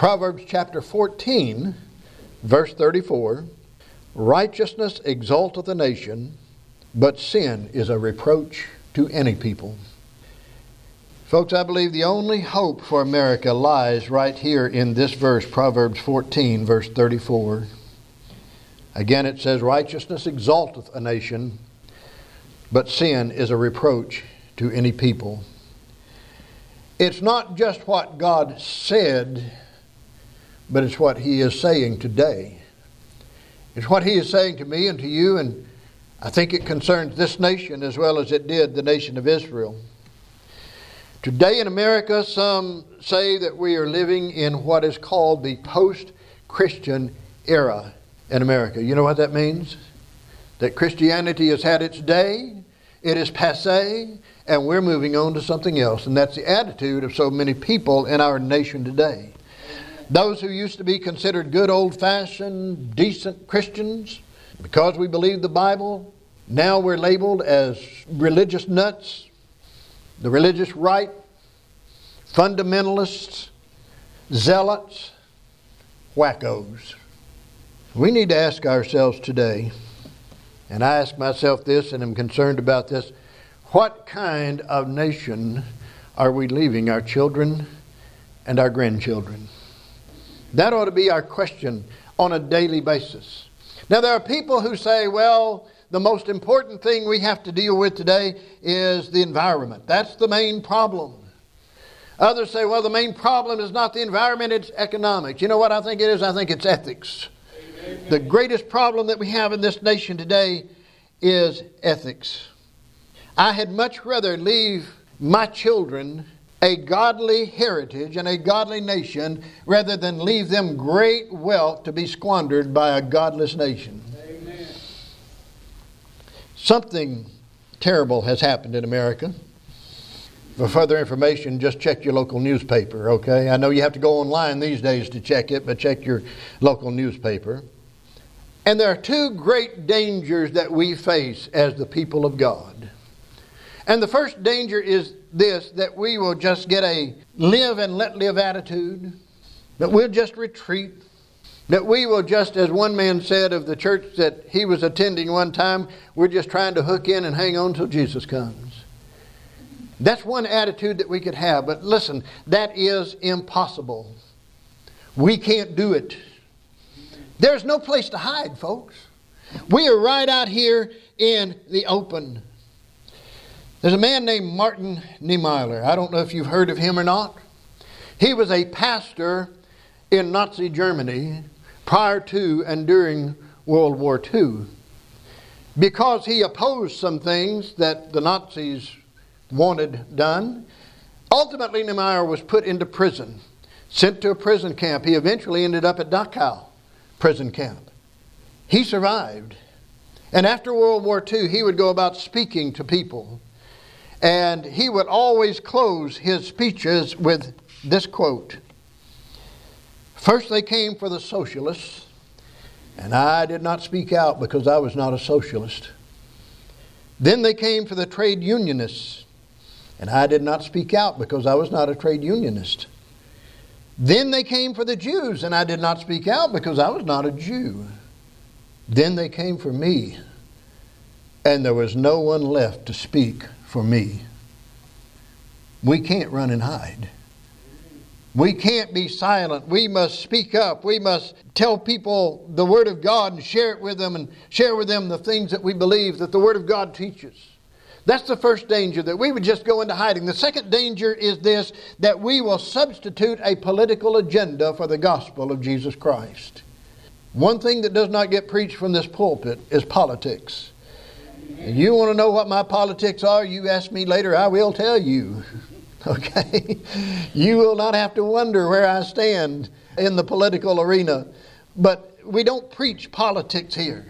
Proverbs chapter 14, verse 34 Righteousness exalteth a nation, but sin is a reproach to any people. Folks, I believe the only hope for America lies right here in this verse, Proverbs 14, verse 34. Again, it says, Righteousness exalteth a nation, but sin is a reproach to any people. It's not just what God said, but it's what He is saying today. It's what He is saying to me and to you, and I think it concerns this nation as well as it did the nation of Israel. Today in America, some say that we are living in what is called the post Christian era in America. You know what that means? That Christianity has had its day, it is passe, and we're moving on to something else. And that's the attitude of so many people in our nation today. Those who used to be considered good old fashioned, decent Christians, because we believe the Bible, now we're labeled as religious nuts, the religious right, fundamentalists, zealots, wackos. We need to ask ourselves today, and I ask myself this and am concerned about this what kind of nation are we leaving our children and our grandchildren? That ought to be our question on a daily basis. Now, there are people who say, well, the most important thing we have to deal with today is the environment. That's the main problem. Others say, well, the main problem is not the environment, it's economics. You know what I think it is? I think it's ethics. Amen. The greatest problem that we have in this nation today is ethics. I had much rather leave my children a godly heritage and a godly nation rather than leave them great wealth to be squandered by a godless nation. Something terrible has happened in America. For further information, just check your local newspaper, okay? I know you have to go online these days to check it, but check your local newspaper. And there are two great dangers that we face as the people of God. And the first danger is this that we will just get a live and let live attitude, that we'll just retreat, that we will just, as one man said of the church that he was attending one time, we're just trying to hook in and hang on till Jesus comes. That's one attitude that we could have, but listen, that is impossible. We can't do it. There's no place to hide, folks. We are right out here in the open. There's a man named Martin Niemöller. I don't know if you've heard of him or not. He was a pastor in Nazi Germany prior to and during World War II because he opposed some things that the Nazis wanted done. Ultimately, Niemeyer was put into prison, sent to a prison camp. He eventually ended up at Dachau prison camp. He survived. And after World War II, he would go about speaking to people. And he would always close his speeches with this quote First, they came for the socialists, and I did not speak out because I was not a socialist. Then they came for the trade unionists, and I did not speak out because I was not a trade unionist. Then they came for the Jews, and I did not speak out because I was not a Jew. Then they came for me, and there was no one left to speak for me. We can't run and hide. We can't be silent. We must speak up. We must tell people the Word of God and share it with them and share with them the things that we believe that the Word of God teaches. That's the first danger, that we would just go into hiding. The second danger is this that we will substitute a political agenda for the gospel of Jesus Christ. One thing that does not get preached from this pulpit is politics. You want to know what my politics are? You ask me later, I will tell you. Okay? You will not have to wonder where I stand in the political arena. But we don't preach politics here.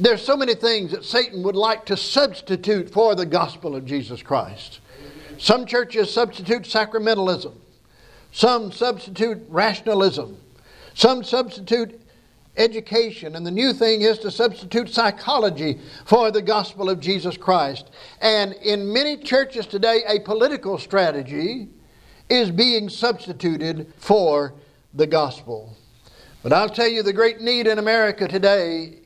There's so many things that Satan would like to substitute for the gospel of Jesus Christ. Some churches substitute sacramentalism. Some substitute rationalism. Some substitute education. And the new thing is to substitute psychology for the gospel of Jesus Christ. And in many churches today, a political strategy is being substituted for the gospel. But I'll tell you, the great need in America today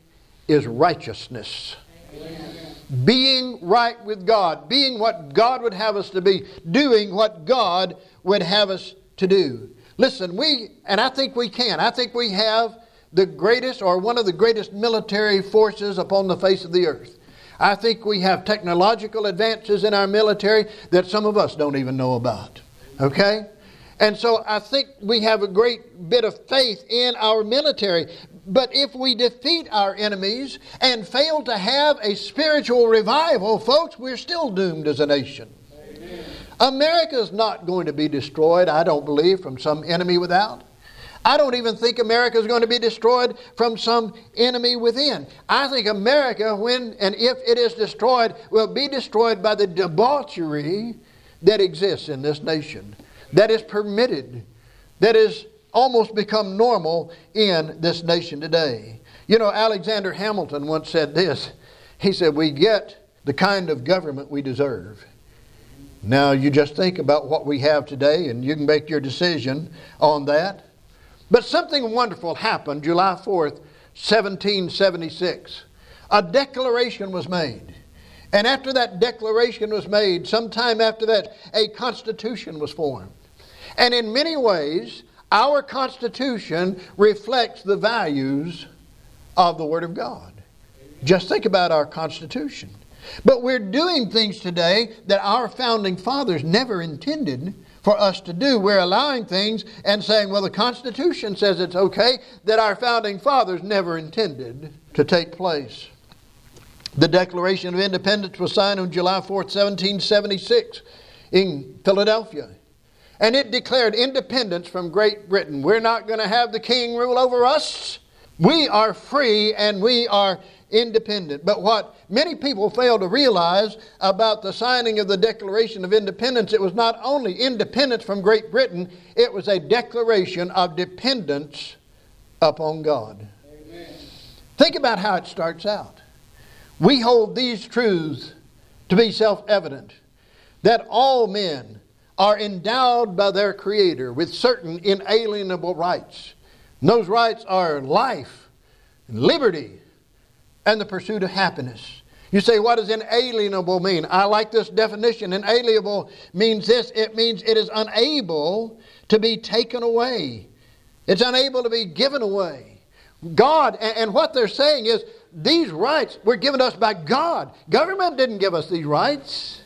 is righteousness. Amen. Being right with God, being what God would have us to be, doing what God would have us to do. Listen, we, and I think we can, I think we have the greatest or one of the greatest military forces upon the face of the earth. I think we have technological advances in our military that some of us don't even know about. Okay? And so I think we have a great bit of faith in our military. But if we defeat our enemies and fail to have a spiritual revival, folks, we're still doomed as a nation. America is not going to be destroyed, I don't believe, from some enemy without. I don't even think America is going to be destroyed from some enemy within. I think America, when and if it is destroyed, will be destroyed by the debauchery that exists in this nation, that is permitted, that is almost become normal in this nation today. You know, Alexander Hamilton once said this. He said, We get the kind of government we deserve. Now, you just think about what we have today, and you can make your decision on that. But something wonderful happened July 4th, 1776. A declaration was made. And after that declaration was made, sometime after that, a constitution was formed. And in many ways, our constitution reflects the values of the Word of God. Just think about our constitution. But we're doing things today that our founding fathers never intended for us to do. We're allowing things and saying, well, the Constitution says it's okay, that our founding fathers never intended to take place. The Declaration of Independence was signed on July 4, 1776, in Philadelphia. And it declared independence from Great Britain. We're not going to have the king rule over us. We are free and we are independent. But what many people fail to realize about the signing of the Declaration of Independence, it was not only independence from Great Britain, it was a declaration of dependence upon God. Amen. Think about how it starts out. We hold these truths to be self evident that all men are endowed by their Creator with certain inalienable rights. And those rights are life, and liberty, and the pursuit of happiness. You say, what does inalienable mean? I like this definition. Inalienable means this it means it is unable to be taken away, it's unable to be given away. God, and what they're saying is, these rights were given to us by God. Government didn't give us these rights.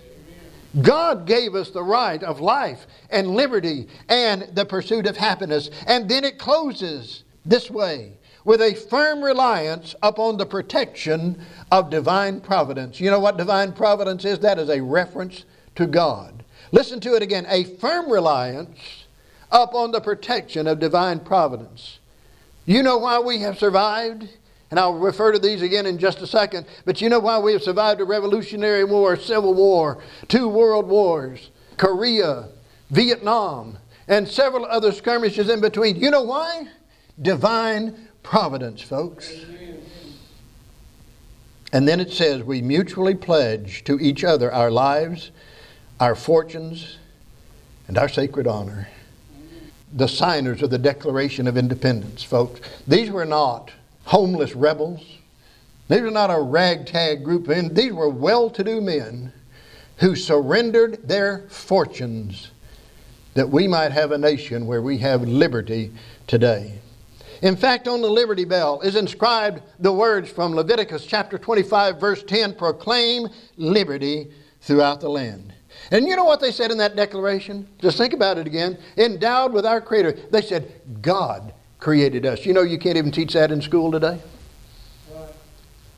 God gave us the right of life and liberty and the pursuit of happiness. And then it closes this way with a firm reliance upon the protection of divine providence. You know what divine providence is? That is a reference to God. Listen to it again a firm reliance upon the protection of divine providence. You know why we have survived? And I'll refer to these again in just a second. But you know why we have survived a Revolutionary War, Civil War, two World Wars, Korea, Vietnam, and several other skirmishes in between. You know why? Divine providence, folks. And then it says, we mutually pledge to each other our lives, our fortunes, and our sacred honor. The signers of the Declaration of Independence, folks. These were not homeless rebels. These were not a ragtag group. of men. These were well to do men who surrendered their fortunes that we might have a nation where we have liberty today. In fact, on the Liberty Bell is inscribed the words from Leviticus chapter 25, verse 10 proclaim liberty throughout the land. And you know what they said in that declaration? Just think about it again. Endowed with our Creator. They said, God created us. You know, you can't even teach that in school today.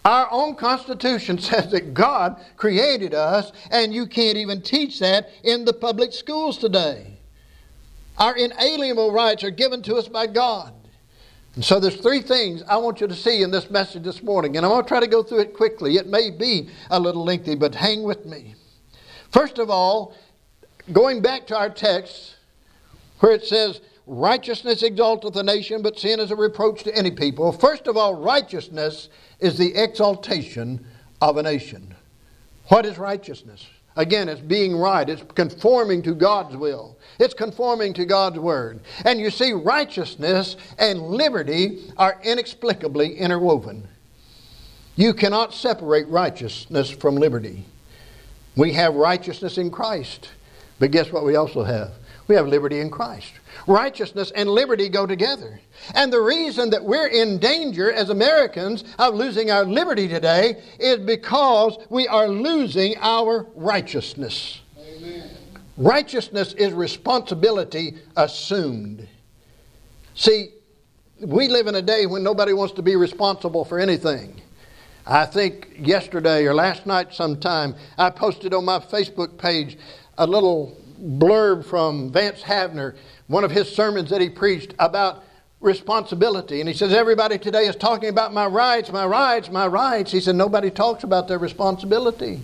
Our own Constitution says that God created us, and you can't even teach that in the public schools today. Our inalienable rights are given to us by God. And so there's three things I want you to see in this message this morning, and I'm going to try to go through it quickly. It may be a little lengthy, but hang with me. First of all, going back to our text where it says, Righteousness exalteth a nation, but sin is a reproach to any people. First of all, righteousness is the exaltation of a nation. What is righteousness? Again, it's being right. It's conforming to God's will. It's conforming to God's word. And you see, righteousness and liberty are inexplicably interwoven. You cannot separate righteousness from liberty. We have righteousness in Christ. But guess what we also have? We have liberty in Christ. Righteousness and liberty go together. And the reason that we're in danger as Americans of losing our liberty today is because we are losing our righteousness. Amen. Righteousness is responsibility assumed. See, we live in a day when nobody wants to be responsible for anything. I think yesterday or last night sometime, I posted on my Facebook page a little blurb from Vance Havner, one of his sermons that he preached about responsibility. And he says, Everybody today is talking about my rights, my rights, my rights. He said, Nobody talks about their responsibility.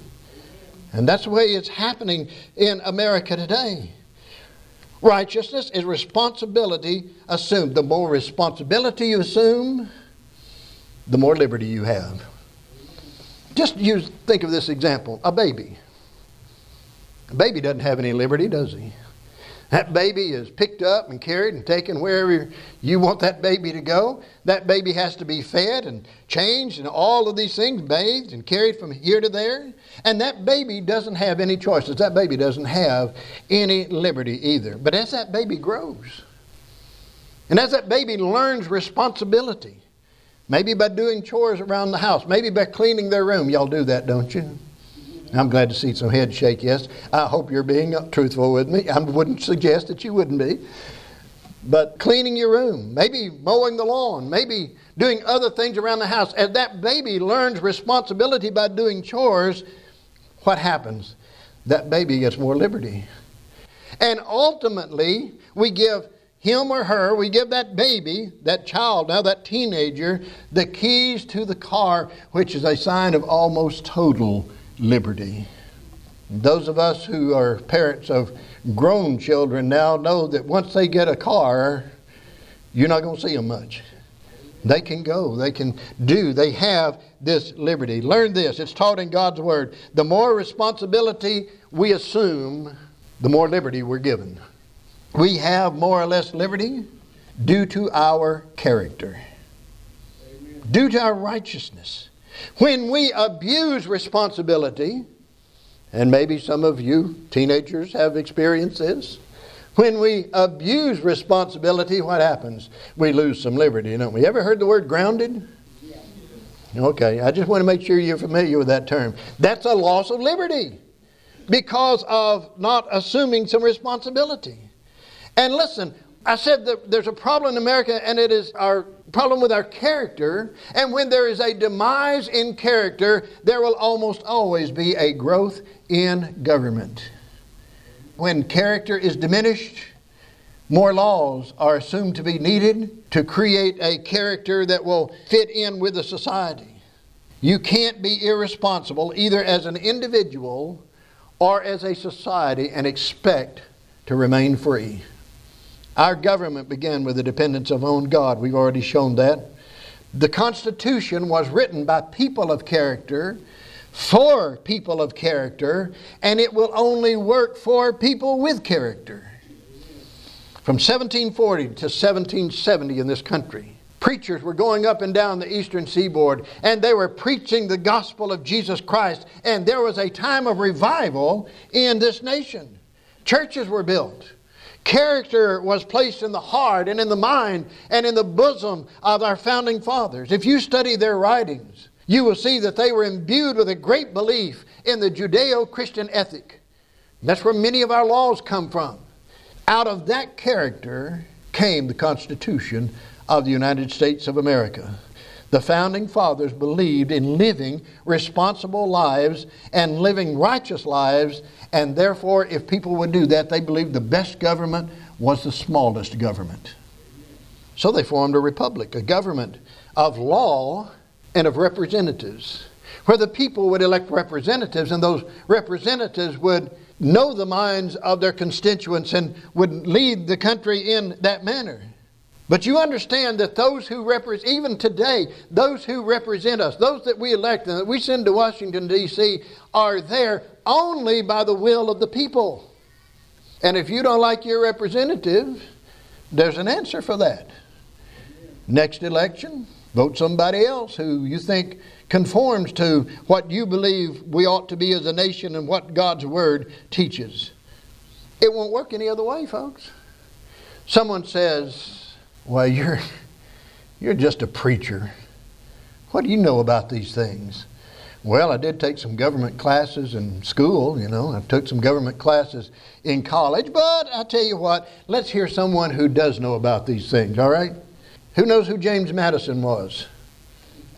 And that's the way it's happening in America today. Righteousness is responsibility assumed. The more responsibility you assume, the more liberty you have. Just use, think of this example a baby. A baby doesn't have any liberty, does he? That baby is picked up and carried and taken wherever you want that baby to go. That baby has to be fed and changed and all of these things, bathed and carried from here to there. And that baby doesn't have any choices. That baby doesn't have any liberty either. But as that baby grows, and as that baby learns responsibility, maybe by doing chores around the house, maybe by cleaning their room, y'all do that, don't you? I'm glad to see some head shake yes. I hope you're being truthful with me. I wouldn't suggest that you wouldn't be. But cleaning your room, maybe mowing the lawn, maybe doing other things around the house. As that baby learns responsibility by doing chores, what happens? That baby gets more liberty. And ultimately, we give him or her, we give that baby, that child, now that teenager, the keys to the car, which is a sign of almost total liberty. Those of us who are parents of grown children now know that once they get a car, you're not going to see them much. They can go, they can do, they have this liberty. Learn this, it's taught in God's Word. The more responsibility we assume, the more liberty we're given. We have more or less liberty due to our character, due to our righteousness. When we abuse responsibility, and maybe some of you teenagers have experienced this, when we abuse responsibility, what happens? We lose some liberty, don't we? Ever heard the word grounded? Okay, I just want to make sure you're familiar with that term. That's a loss of liberty because of not assuming some responsibility. And listen, I said that there's a problem in America, and it is our problem with our character. And when there is a demise in character, there will almost always be a growth in government. When character is diminished, more laws are assumed to be needed to create a character that will fit in with the society. You can't be irresponsible either as an individual or as a society and expect to remain free. Our government began with the dependence of on God. We've already shown that. The Constitution was written by people of character, for people of character, and it will only work for people with character. From 1740 to 1770 in this country, preachers were going up and down the eastern seaboard and they were preaching the gospel of Jesus Christ, and there was a time of revival in this nation. Churches were built. Character was placed in the heart and in the mind and in the bosom of our founding fathers. If you study their writings, you will see that they were imbued with a great belief in the Judeo Christian ethic. That's where many of our laws come from. Out of that character came the Constitution of the United States of America. The founding fathers believed in living responsible lives and living righteous lives, and therefore, if people would do that, they believed the best government was the smallest government. So they formed a republic, a government of law and of representatives, where the people would elect representatives, and those representatives would know the minds of their constituents and would lead the country in that manner. But you understand that those who represent, even today, those who represent us, those that we elect and that we send to Washington, D.C., are there only by the will of the people. And if you don't like your representative, there's an answer for that. Next election, vote somebody else who you think conforms to what you believe we ought to be as a nation and what God's Word teaches. It won't work any other way, folks. Someone says, Well, you're, you're just a preacher. What do you know about these things? Well, I did take some government classes in school, you know. I took some government classes in college, but I tell you what, let's hear someone who does know about these things, all right? Who knows who James Madison was?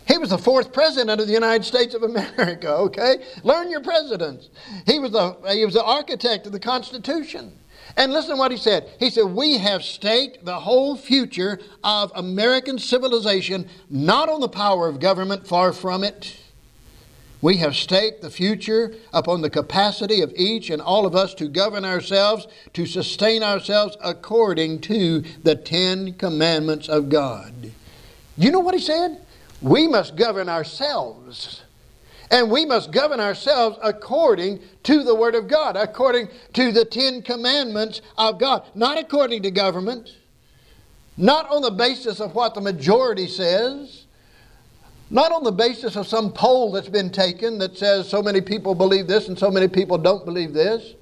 He was the fourth president of the United States of America, okay? Learn your presidents. He was the, he was the architect of the Constitution. And listen to what he said. He said, We have staked the whole future of American civilization not on the power of government, far from it we have staked the future upon the capacity of each and all of us to govern ourselves, to sustain ourselves according to the Ten Commandments of God. You know what he said? We must govern ourselves. And we must govern ourselves according to the Word of God, according to the Ten Commandments of God, not according to government, not on the basis of what the majority says. Not on the basis of some poll that's been taken that says so many people believe this and so many people don't believe this,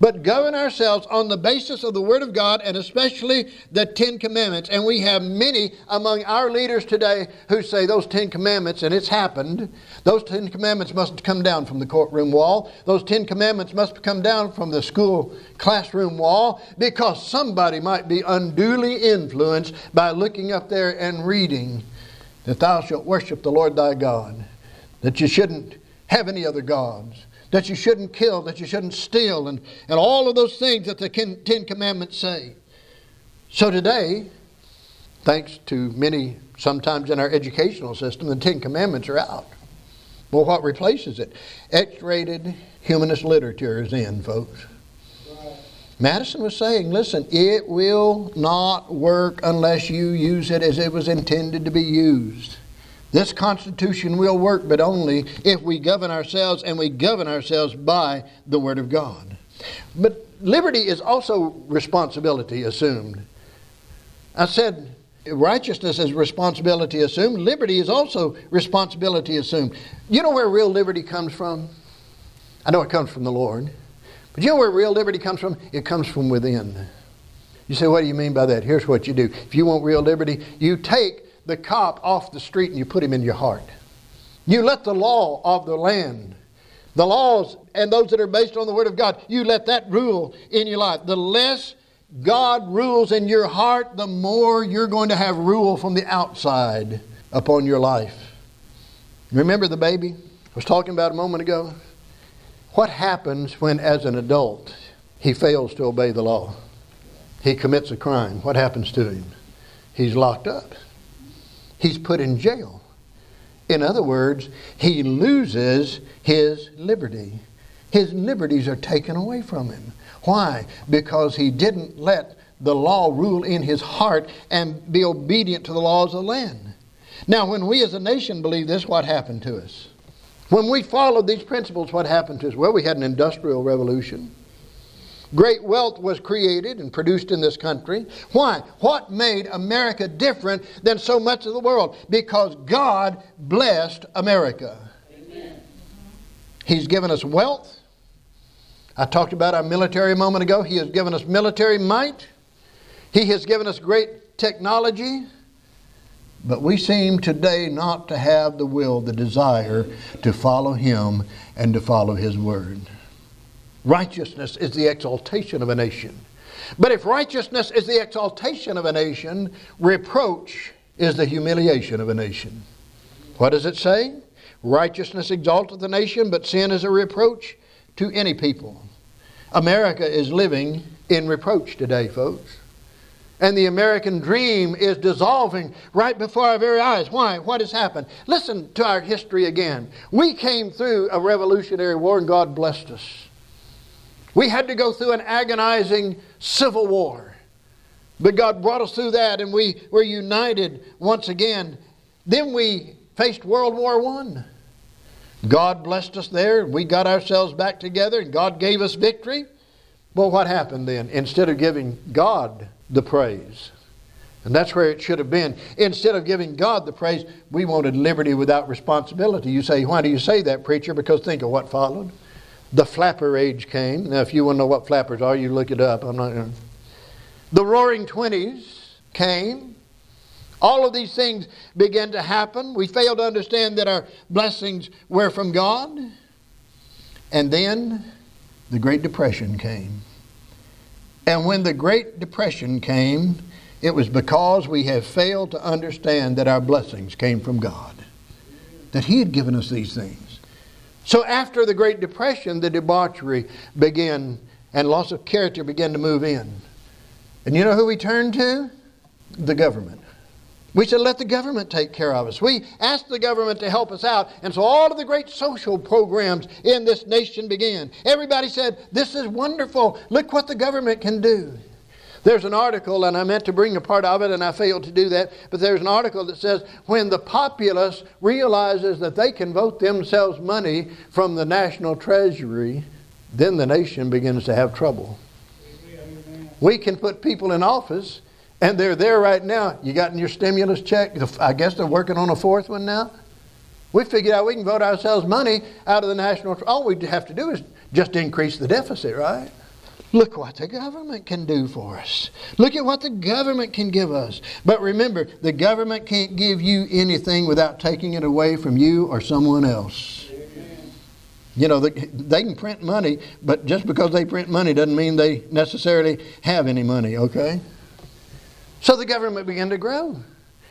but govern ourselves on the basis of the Word of God and especially the Ten Commandments. And we have many among our leaders today who say those Ten Commandments, and it's happened, those Ten Commandments must come down from the courtroom wall. Those Ten Commandments must come down from the school classroom wall because somebody might be unduly influenced by looking up there and reading that thou shalt worship the Lord thy God, that you shouldn't have any other gods, that you shouldn't kill, that you shouldn't steal, and, and all of those things that the Ten Commandments say. So today, thanks to many, sometimes in our educational system, the Ten Commandments are out. Well, what replaces it? X rated humanist literature is in, folks. Madison was saying, listen, it will not work unless you use it as it was intended to be used. This Constitution will work, but only if we govern ourselves and we govern ourselves by the Word of God. But liberty is also responsibility assumed. I said righteousness is responsibility assumed, liberty is also responsibility assumed. You know where real liberty comes from? I know it comes from the Lord. But you know where real liberty comes from? It comes from within. You say, what do you mean by that? Here's what you do. If you want real liberty, you take the cop off the street and you put him in your heart. You let the law of the land, the laws and those that are based on the Word of God, you let that rule in your life. The less God rules in your heart, the more you're going to have rule from the outside upon your life. Remember the baby I was talking about a moment ago? What happens when, as an adult, he fails to obey the law? He commits a crime. What happens to him? He's locked up, he's put in jail. In other words, he loses his liberty. His liberties are taken away from him. Why? Because he didn't let the law rule in his heart and be obedient to the laws of the land. Now, when we as a nation believe this, what happened to us? When we followed these principles, what happened to us? Well, we had an industrial revolution. Great wealth was created and produced in this country. Why? What made America different than so much of the world? Because God blessed America. Amen. He's given us wealth. I talked about our military a moment ago. He has given us military might. He has given us great technology. But we seem today not to have the will, the desire to follow Him and to follow His Word. Righteousness is the exaltation of a nation. But if righteousness is the exaltation of a nation, reproach is the humiliation of a nation. What does it say? Righteousness exalteth the nation, but sin is a reproach to any people. America is living in reproach today, folks. And the American dream is dissolving right before our very eyes. Why? What has happened? Listen to our history again. We came through a revolutionary war and God blessed us. We had to go through an agonizing civil war. But God brought us through that and we were united once again. Then we faced World War I. God blessed us there. We got ourselves back together and God gave us victory. Well, what happened then? Instead of giving God the praise, and that's where it should have been. Instead of giving God the praise, we wanted liberty without responsibility. You say, why do you say that, preacher? Because think of what followed. The flapper age came. Now, if you want to know what flappers are, you look it up. I'm not going to. The roaring 20s came. All of these things began to happen. We failed to understand that our blessings were from God. And then the Great Depression came. And when the Great Depression came, it was because we have failed to understand that our blessings came from God, that He had given us these things. So after the Great Depression, the debauchery began and loss of character began to move in. And you know who we turned to? The government. We said, let the government take care of us. We asked the government to help us out. And so all of the great social programs in this nation began. Everybody said, this is wonderful. Look what the government can do. There's an article, and I meant to bring a part of it, and I failed to do that. But there's an article that says when the populace realizes that they can vote themselves money from the national treasury, then the nation begins to have trouble. We can put people in office, and they're there right now. You gotten your stimulus check? I guess they're working on a fourth one now. We figured out we can vote ourselves money out of the national. All we have to do is just increase the deficit, right? Look what the government can do for us. Look at what the government can give us. But remember, the government can't give you anything without taking it away from you or someone else. You know, they can print money, but just because they print money doesn't mean they necessarily have any money, okay? So the government began to grow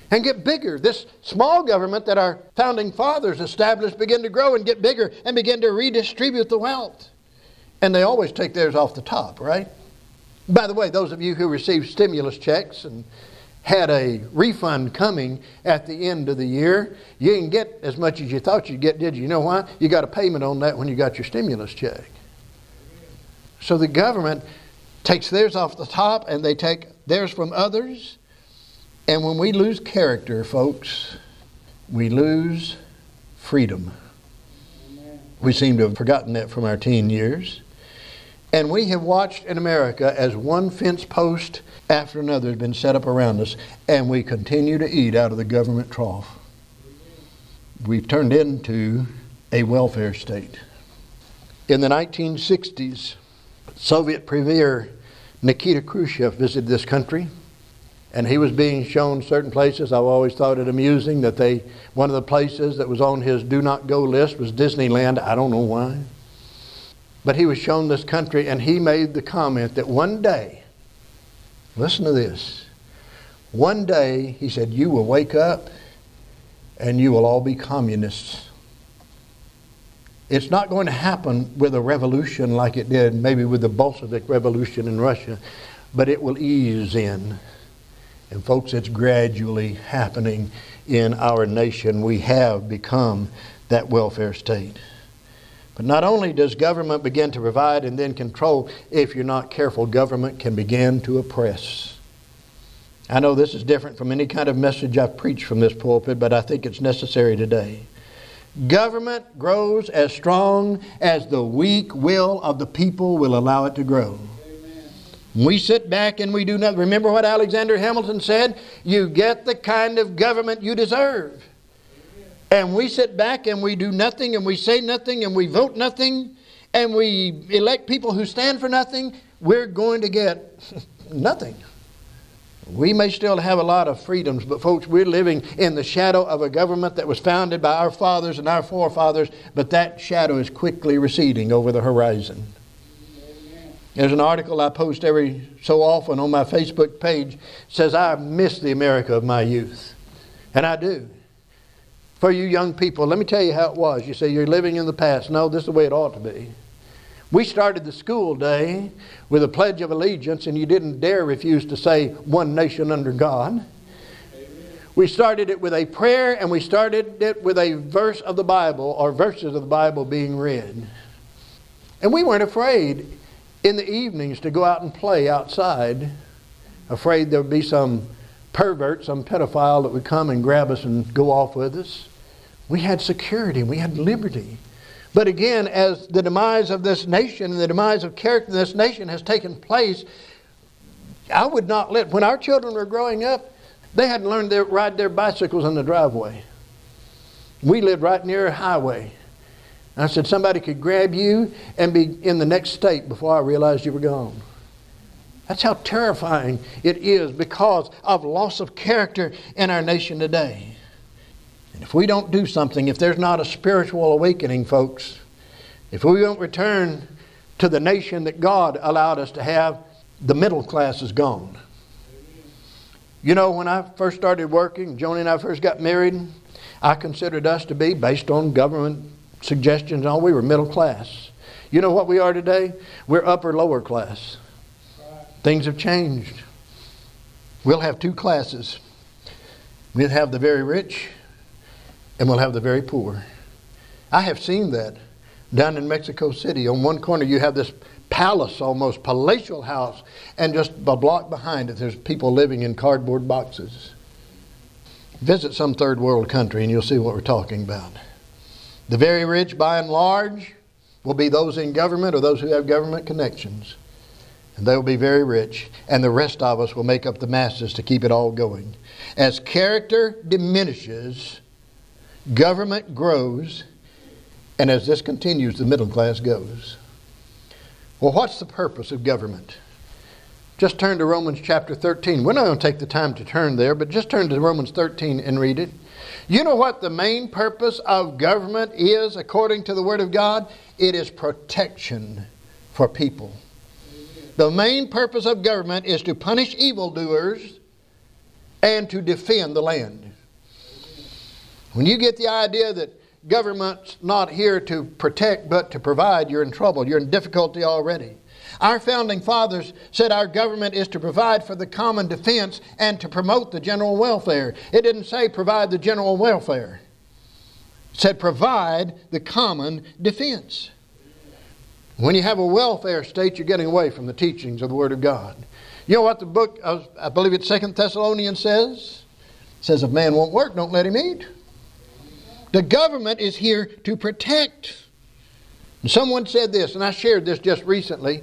and get bigger. This small government that our founding fathers established began to grow and get bigger and begin to redistribute the wealth. And they always take theirs off the top, right? By the way, those of you who received stimulus checks and had a refund coming at the end of the year, you didn't get as much as you thought you'd get, did you? You know why? You got a payment on that when you got your stimulus check. So the government takes theirs off the top and they take theirs from others. And when we lose character, folks, we lose freedom. We seem to have forgotten that from our teen years. And we have watched in America as one fence post after another has been set up around us, and we continue to eat out of the government trough. We've turned into a welfare state. In the 1960s, Soviet Premier Nikita Khrushchev visited this country, and he was being shown certain places. I've always thought it amusing that they, one of the places that was on his do not go list was Disneyland. I don't know why. But he was shown this country, and he made the comment that one day, listen to this, one day, he said, you will wake up and you will all be communists. It's not going to happen with a revolution like it did maybe with the Bolshevik Revolution in Russia, but it will ease in. And folks, it's gradually happening in our nation. We have become that welfare state. But not only does government begin to provide and then control, if you're not careful, government can begin to oppress. I know this is different from any kind of message I've preached from this pulpit, but I think it's necessary today. Government grows as strong as the weak will of the people will allow it to grow. We sit back and we do nothing. Remember what Alexander Hamilton said? You get the kind of government you deserve and we sit back and we do nothing and we say nothing and we vote nothing and we elect people who stand for nothing, we're going to get nothing. We may still have a lot of freedoms, but folks, we're living in the shadow of a government that was founded by our fathers and our forefathers, but that shadow is quickly receding over the horizon. There's an article I post every so often on my Facebook page says I miss the America of my youth. And I do for you young people, let me tell you how it was. You say you're living in the past. No, this is the way it ought to be. We started the school day with a Pledge of Allegiance, and you didn't dare refuse to say, One nation under God. We started it with a prayer, and we started it with a verse of the Bible, or verses of the Bible being read. And we weren't afraid in the evenings to go out and play outside, afraid there would be some pervert, some pedophile that would come and grab us and go off with us. We had security, we had liberty. But again, as the demise of this nation and the demise of character in this nation has taken place, I would not let, when our children were growing up, they hadn't learned to ride their bicycles in the driveway. We lived right near a highway. I said, somebody could grab you and be in the next state before I realized you were gone. That's how terrifying it is because of loss of character in our nation today. And if we don't do something, if there's not a spiritual awakening, folks, if we don't return to the nation that God allowed us to have, the middle class is gone. You know, when I first started working, Joni and I first got married, I considered us to be, based on government suggestions all, we were middle class. You know what we are today? We're upper lower class. Things have changed. We'll have two classes. We'll have the very rich and we'll have the very poor. I have seen that down in Mexico City. On one corner, you have this palace, almost palatial house, and just a block behind it, there's people living in cardboard boxes. Visit some third world country and you'll see what we're talking about. The very rich, by and large, will be those in government or those who have government connections. And they will be very rich. And the rest of us will make up the masses to keep it all going. As character diminishes, government grows, and as this continues, the middle class goes. Well, what's the purpose of government? Just turn to Romans chapter 13. We're not going to take the time to turn there, but just turn to Romans 13 and read it. You know what the main purpose of government is according to the Word of God? It is protection for people. The main purpose of government is to punish evildoers and to defend the land. When you get the idea that government's not here to protect but to provide, you're in trouble. You're in difficulty already. Our founding fathers said our government is to provide for the common defense and to promote the general welfare. It didn't say provide the general welfare, it said provide the common defense. When you have a welfare state, you're getting away from the teachings of the Word of God. You know what the book, of, I believe it's Second Thessalonians says? It says, if man won't work, don't let him eat. The government is here to protect. And someone said this, and I shared this just recently.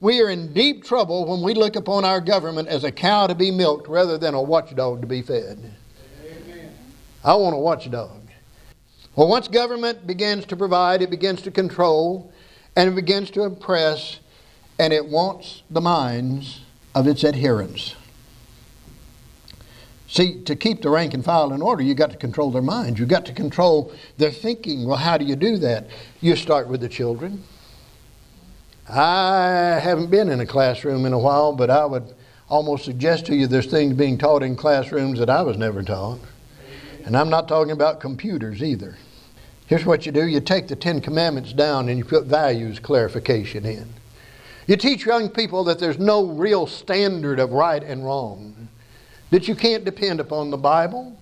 We are in deep trouble when we look upon our government as a cow to be milked rather than a watchdog to be fed. Amen. I want a watchdog. Well, once government begins to provide, it begins to control, and it begins to oppress, and it wants the minds of its adherents. See, to keep the rank and file in order, you've got to control their minds. You've got to control their thinking. Well, how do you do that? You start with the children. I haven't been in a classroom in a while, but I would almost suggest to you there's things being taught in classrooms that I was never taught. And I'm not talking about computers either. Here's what you do you take the Ten Commandments down and you put values clarification in. You teach young people that there's no real standard of right and wrong that you can't depend upon the Bible.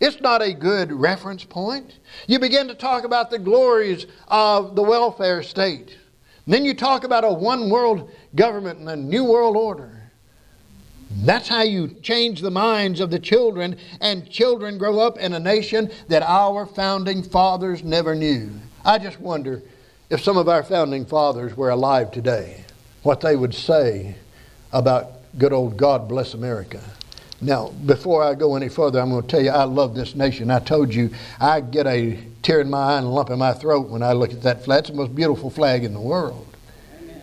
It's not a good reference point. You begin to talk about the glories of the welfare state. Then you talk about a one world government and a new world order. That's how you change the minds of the children, and children grow up in a nation that our founding fathers never knew. I just wonder if some of our founding fathers were alive today, what they would say about good old God bless America. Now, before I go any further, I'm going to tell you I love this nation. I told you I get a tear in my eye and a lump in my throat when I look at that flag. It's the most beautiful flag in the world. Amen.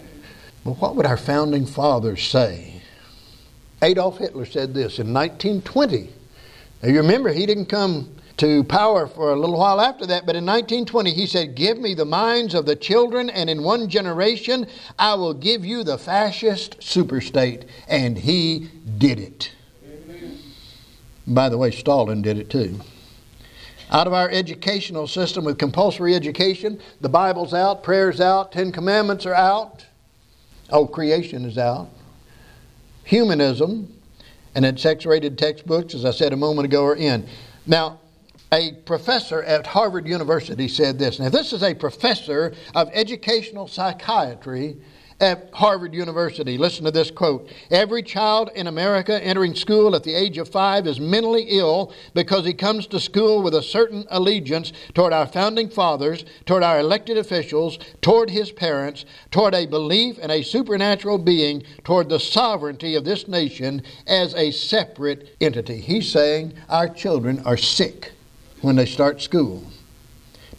But what would our founding fathers say? Adolf Hitler said this in 1920. Now, you remember, he didn't come to power for a little while after that, but in 1920 he said, Give me the minds of the children, and in one generation I will give you the fascist superstate. And he did it. By the way, Stalin did it too. Out of our educational system with compulsory education, the Bible's out, prayer's out, Ten Commandments are out. Oh, creation is out. Humanism and its X rated textbooks, as I said a moment ago, are in. Now, a professor at Harvard University said this. Now, this is a professor of educational psychiatry at Harvard University. Listen to this quote Every child in America entering school at the age of five is mentally ill because he comes to school with a certain allegiance toward our founding fathers, toward our elected officials, toward his parents, toward a belief in a supernatural being, toward the sovereignty of this nation as a separate entity. He's saying our children are sick when they start school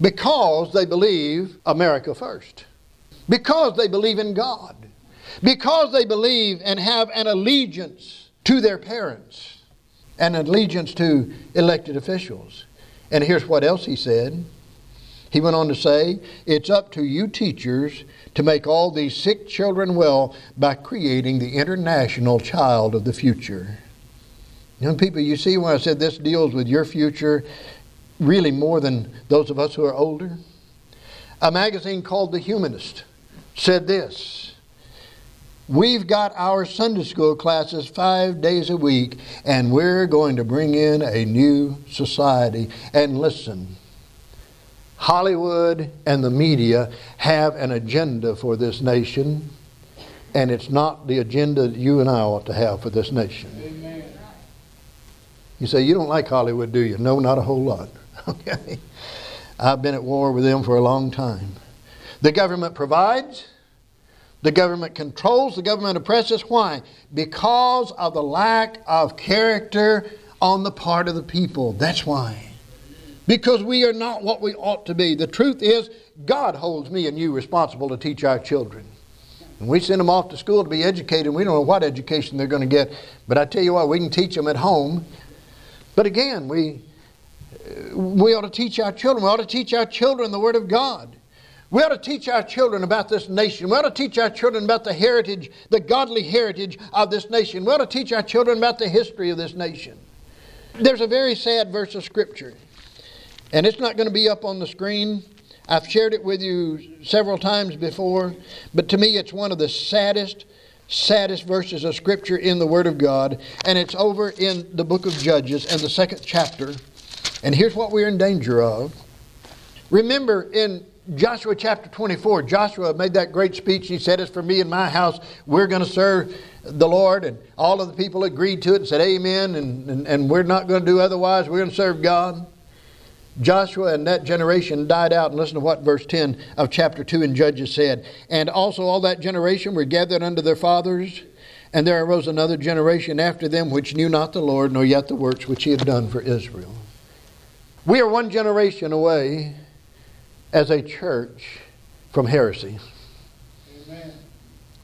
because they believe America first because they believe in God, because they believe and have an allegiance to their parents, an allegiance to elected officials. And here's what else he said. He went on to say, It's up to you teachers to make all these sick children well by creating the international child of the future. Young people, you see when I said this deals with your future really more than those of us who are older? A magazine called The Humanist said this We've got our Sunday school classes five days a week, and we're going to bring in a new society. And listen, Hollywood and the media have an agenda for this nation, and it's not the agenda that you and I ought to have for this nation. Amen. You say, You don't like Hollywood, do you? No, not a whole lot. Okay. I've been at war with them for a long time. The government provides, the government controls, the government oppresses. Why? Because of the lack of character on the part of the people. That's why. Because we are not what we ought to be. The truth is, God holds me and you responsible to teach our children. And we send them off to school to be educated, we don't know what education they're going to get. But I tell you what, we can teach them at home. But again, we, we ought to teach our children. We ought to teach our children the Word of God. We ought to teach our children about this nation. We ought to teach our children about the heritage, the godly heritage of this nation. We ought to teach our children about the history of this nation. There's a very sad verse of Scripture, and it's not going to be up on the screen. I've shared it with you several times before, but to me, it's one of the saddest, saddest verses of Scripture in the Word of God, and it's over in the book of Judges and the second chapter. And here's what we're in danger of. Remember, in Joshua chapter 24, Joshua made that great speech. He said, As for me and my house, we're going to serve the Lord. And all of the people agreed to it and said, Amen. And, and, and we're not going to do otherwise. We're going to serve God. Joshua and that generation died out. And listen to what verse 10 of chapter 2 in Judges said. And also all that generation were gathered unto their fathers. And there arose another generation after them which knew not the Lord, nor yet the works which he had done for Israel. We are one generation away as a church from heresy. Amen.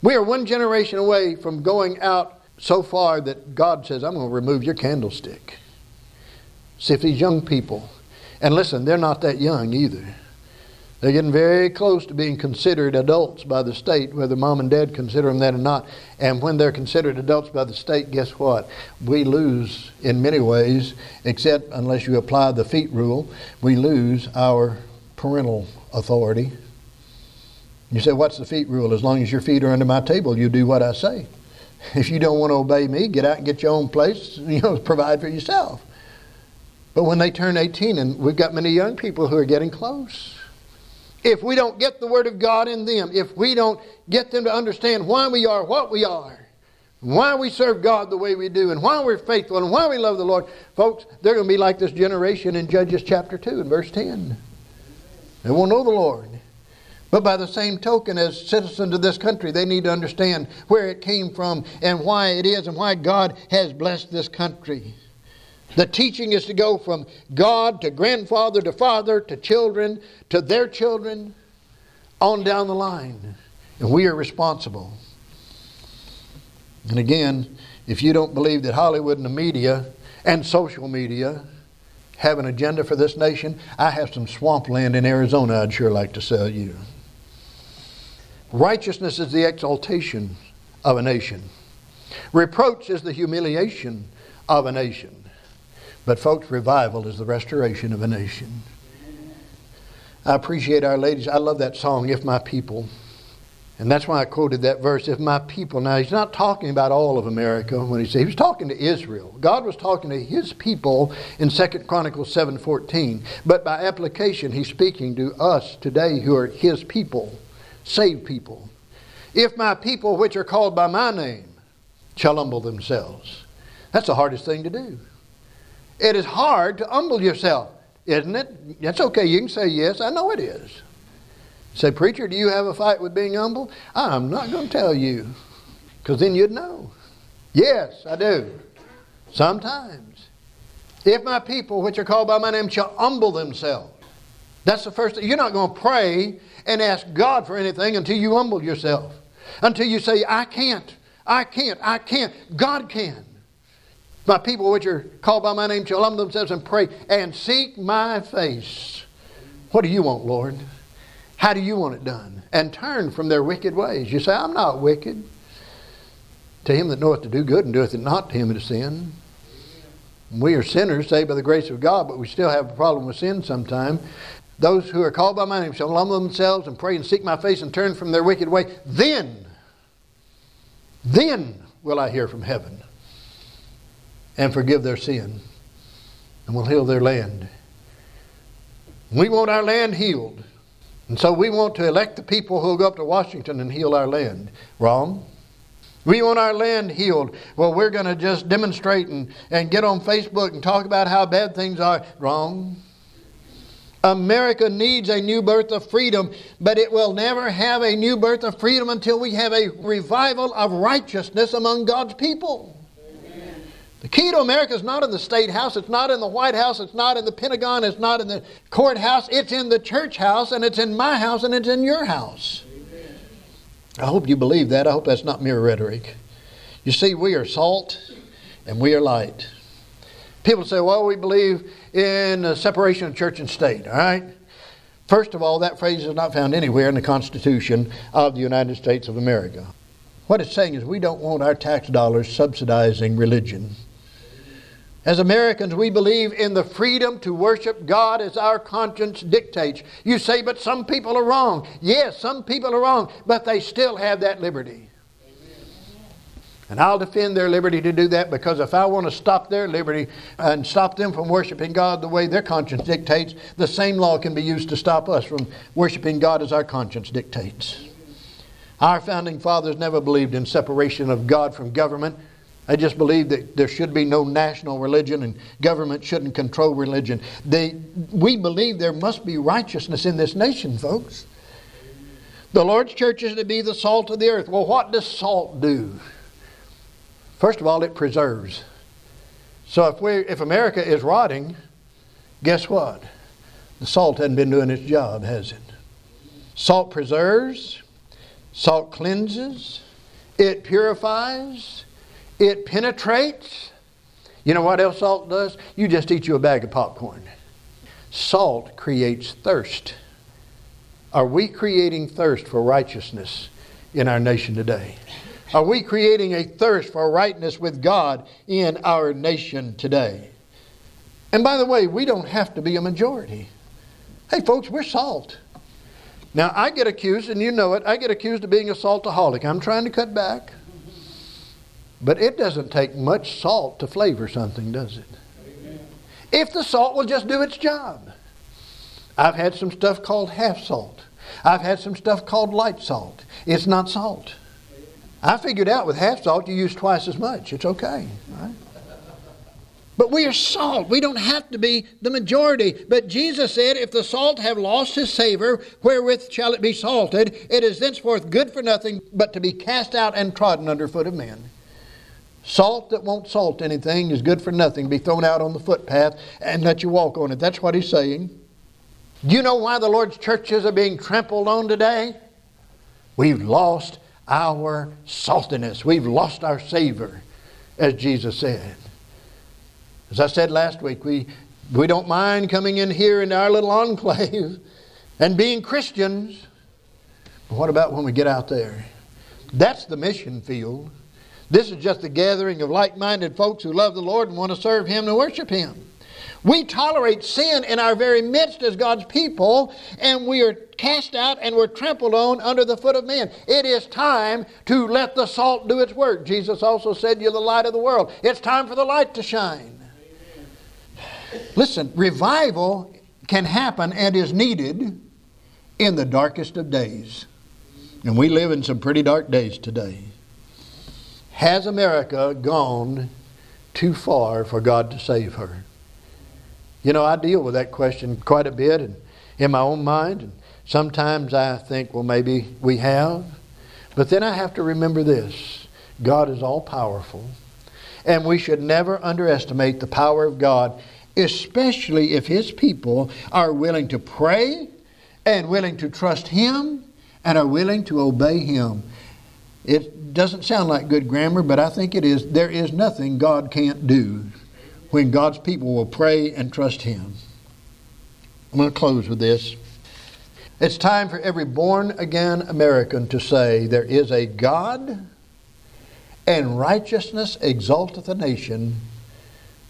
We are one generation away from going out so far that God says, I'm going to remove your candlestick. See if these young people, and listen, they're not that young either. They're getting very close to being considered adults by the state, whether mom and dad consider them that or not. And when they're considered adults by the state, guess what? We lose in many ways, except unless you apply the feet rule, we lose our parental authority. You say, What's the feet rule? As long as your feet are under my table, you do what I say. If you don't want to obey me, get out and get your own place, you know, provide for yourself. But when they turn 18, and we've got many young people who are getting close, if we don't get the Word of God in them, if we don't get them to understand why we are what we are, why we serve God the way we do, and why we're faithful, and why we love the Lord, folks, they're going to be like this generation in Judges chapter 2 and verse 10. They won't know the Lord. But by the same token, as citizens of this country, they need to understand where it came from and why it is and why God has blessed this country. The teaching is to go from God to grandfather to father to children to their children on down the line. And we are responsible. And again, if you don't believe that Hollywood and the media and social media have an agenda for this nation, I have some swampland in Arizona I'd sure like to sell you. Righteousness is the exaltation of a nation. Reproach is the humiliation of a nation. But, folks, revival is the restoration of a nation. I appreciate our ladies. I love that song, If My People. And that's why I quoted that verse, if my people. Now, he's not talking about all of America when he said he was talking to Israel. God was talking to his people in 2 Chronicles 7.14. But by application, he's speaking to us today who are his people, saved people. If my people, which are called by my name, shall humble themselves. That's the hardest thing to do. It is hard to humble yourself, isn't it? That's okay. You can say yes. I know it is. Say, preacher, do you have a fight with being humble? I'm not going to tell you, because then you'd know. Yes, I do. Sometimes. If my people, which are called by my name, shall humble themselves. That's the first thing. You're not going to pray and ask God for anything until you humble yourself. Until you say, I can't, I can't, I can't. God can. My people which are called by my name shall humble themselves and pray and seek my face. What do you want, Lord? How do you want it done? And turn from their wicked ways. You say, I'm not wicked. To him that knoweth to do good and doeth it not, to him that is sin. We are sinners, saved by the grace of God, but we still have a problem with sin sometimes. Those who are called by my name shall humble themselves and pray and seek my face and turn from their wicked way. Then, then will I hear from heaven and forgive their sin and will heal their land. We want our land healed. And so we want to elect the people who will go up to Washington and heal our land. Wrong. We want our land healed. Well, we're going to just demonstrate and, and get on Facebook and talk about how bad things are. Wrong. America needs a new birth of freedom, but it will never have a new birth of freedom until we have a revival of righteousness among God's people. The key to America is not in the state house, it's not in the White House, it's not in the Pentagon, it's not in the courthouse, it's in the church house, and it's in my house, and it's in your house. I hope you believe that. I hope that's not mere rhetoric. You see, we are salt and we are light. People say, well, we believe in the separation of church and state, all right? First of all, that phrase is not found anywhere in the Constitution of the United States of America. What it's saying is we don't want our tax dollars subsidizing religion. As Americans, we believe in the freedom to worship God as our conscience dictates. You say, but some people are wrong. Yes, some people are wrong, but they still have that liberty. And I'll defend their liberty to do that because if I want to stop their liberty and stop them from worshiping God the way their conscience dictates, the same law can be used to stop us from worshiping God as our conscience dictates. Our founding fathers never believed in separation of God from government. They just believe that there should be no national religion and government shouldn't control religion. They, we believe there must be righteousness in this nation, folks. The Lord's church is to be the salt of the earth. Well, what does salt do? First of all, it preserves. So if, we, if America is rotting, guess what? The salt hasn't been doing its job, has it? Salt preserves, salt cleanses, it purifies, it penetrates. You know what else salt does? You just eat you a bag of popcorn. Salt creates thirst. Are we creating thirst for righteousness in our nation today? Are we creating a thirst for rightness with God in our nation today? And by the way, we don't have to be a majority. Hey, folks, we're salt. Now, I get accused, and you know it, I get accused of being a saltaholic. I'm trying to cut back. But it doesn't take much salt to flavor something, does it? If the salt will just do its job. I've had some stuff called half salt. I've had some stuff called light salt. It's not salt. I figured out with half salt, you use twice as much. It's okay. Right? But we are salt. We don't have to be the majority. But Jesus said, If the salt have lost his savor, wherewith shall it be salted? It is thenceforth good for nothing but to be cast out and trodden under foot of men. Salt that won't salt anything is good for nothing. Be thrown out on the footpath and let you walk on it. That's what he's saying. Do you know why the Lord's churches are being trampled on today? We've lost our saltiness. We've lost our savor, as Jesus said. As I said last week, we, we don't mind coming in here in our little enclave and being Christians. But what about when we get out there? That's the mission field. This is just a gathering of like minded folks who love the Lord and want to serve Him and worship Him. We tolerate sin in our very midst as God's people, and we are cast out and we're trampled on under the foot of men. It is time to let the salt do its work. Jesus also said, You're the light of the world. It's time for the light to shine. Listen, revival can happen and is needed in the darkest of days. And we live in some pretty dark days today. Has America gone too far for God to save her? You know, I deal with that question quite a bit and in my own mind. And sometimes I think, well, maybe we have. But then I have to remember this God is all powerful. And we should never underestimate the power of God, especially if His people are willing to pray and willing to trust Him and are willing to obey Him. It doesn't sound like good grammar, but I think it is. There is nothing God can't do when God's people will pray and trust Him. I'm going to close with this. It's time for every born again American to say, There is a God, and righteousness exalteth a nation,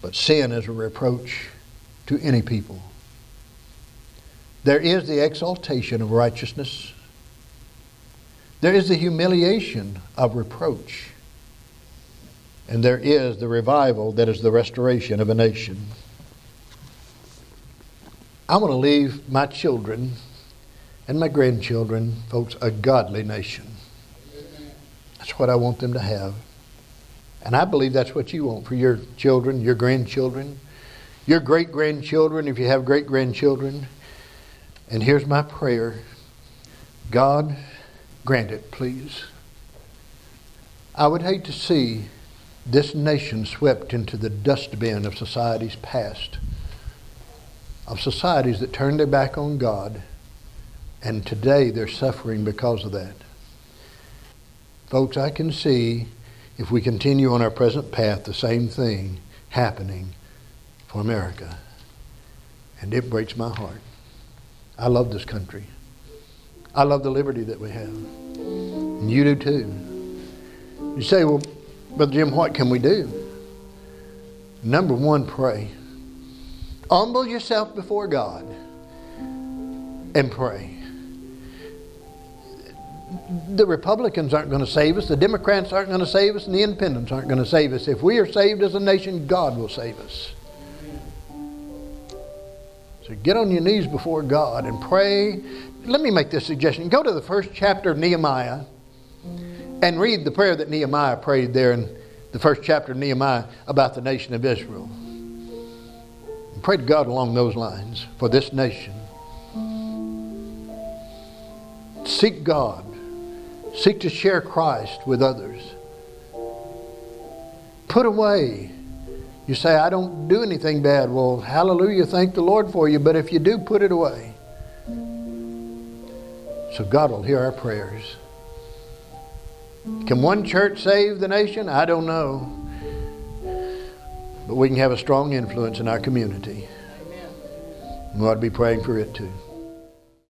but sin is a reproach to any people. There is the exaltation of righteousness there is the humiliation of reproach. And there is the revival that is the restoration of a nation. I want to leave my children and my grandchildren, folks, a godly nation. That's what I want them to have. And I believe that's what you want for your children, your grandchildren, your great grandchildren, if you have great grandchildren. And here's my prayer God, Grant it, please. I would hate to see this nation swept into the dustbin of societies past, of societies that turned their back on God, and today they're suffering because of that. Folks, I can see if we continue on our present path the same thing happening for America. And it breaks my heart. I love this country. I love the liberty that we have. And you do too. You say, well, Brother Jim, what can we do? Number one, pray. Humble yourself before God and pray. The Republicans aren't going to save us, the Democrats aren't going to save us, and the independents aren't going to save us. If we are saved as a nation, God will save us. So get on your knees before God and pray let me make this suggestion. Go to the first chapter of Nehemiah and read the prayer that Nehemiah prayed there in the first chapter of Nehemiah about the nation of Israel. And pray to God along those lines for this nation. Seek God. Seek to share Christ with others. Put away. You say, I don't do anything bad. Well, hallelujah, thank the Lord for you. But if you do, put it away. So God will hear our prayers. Can one church save the nation? I don't know. But we can have a strong influence in our community. Amen. We ought to be praying for it too.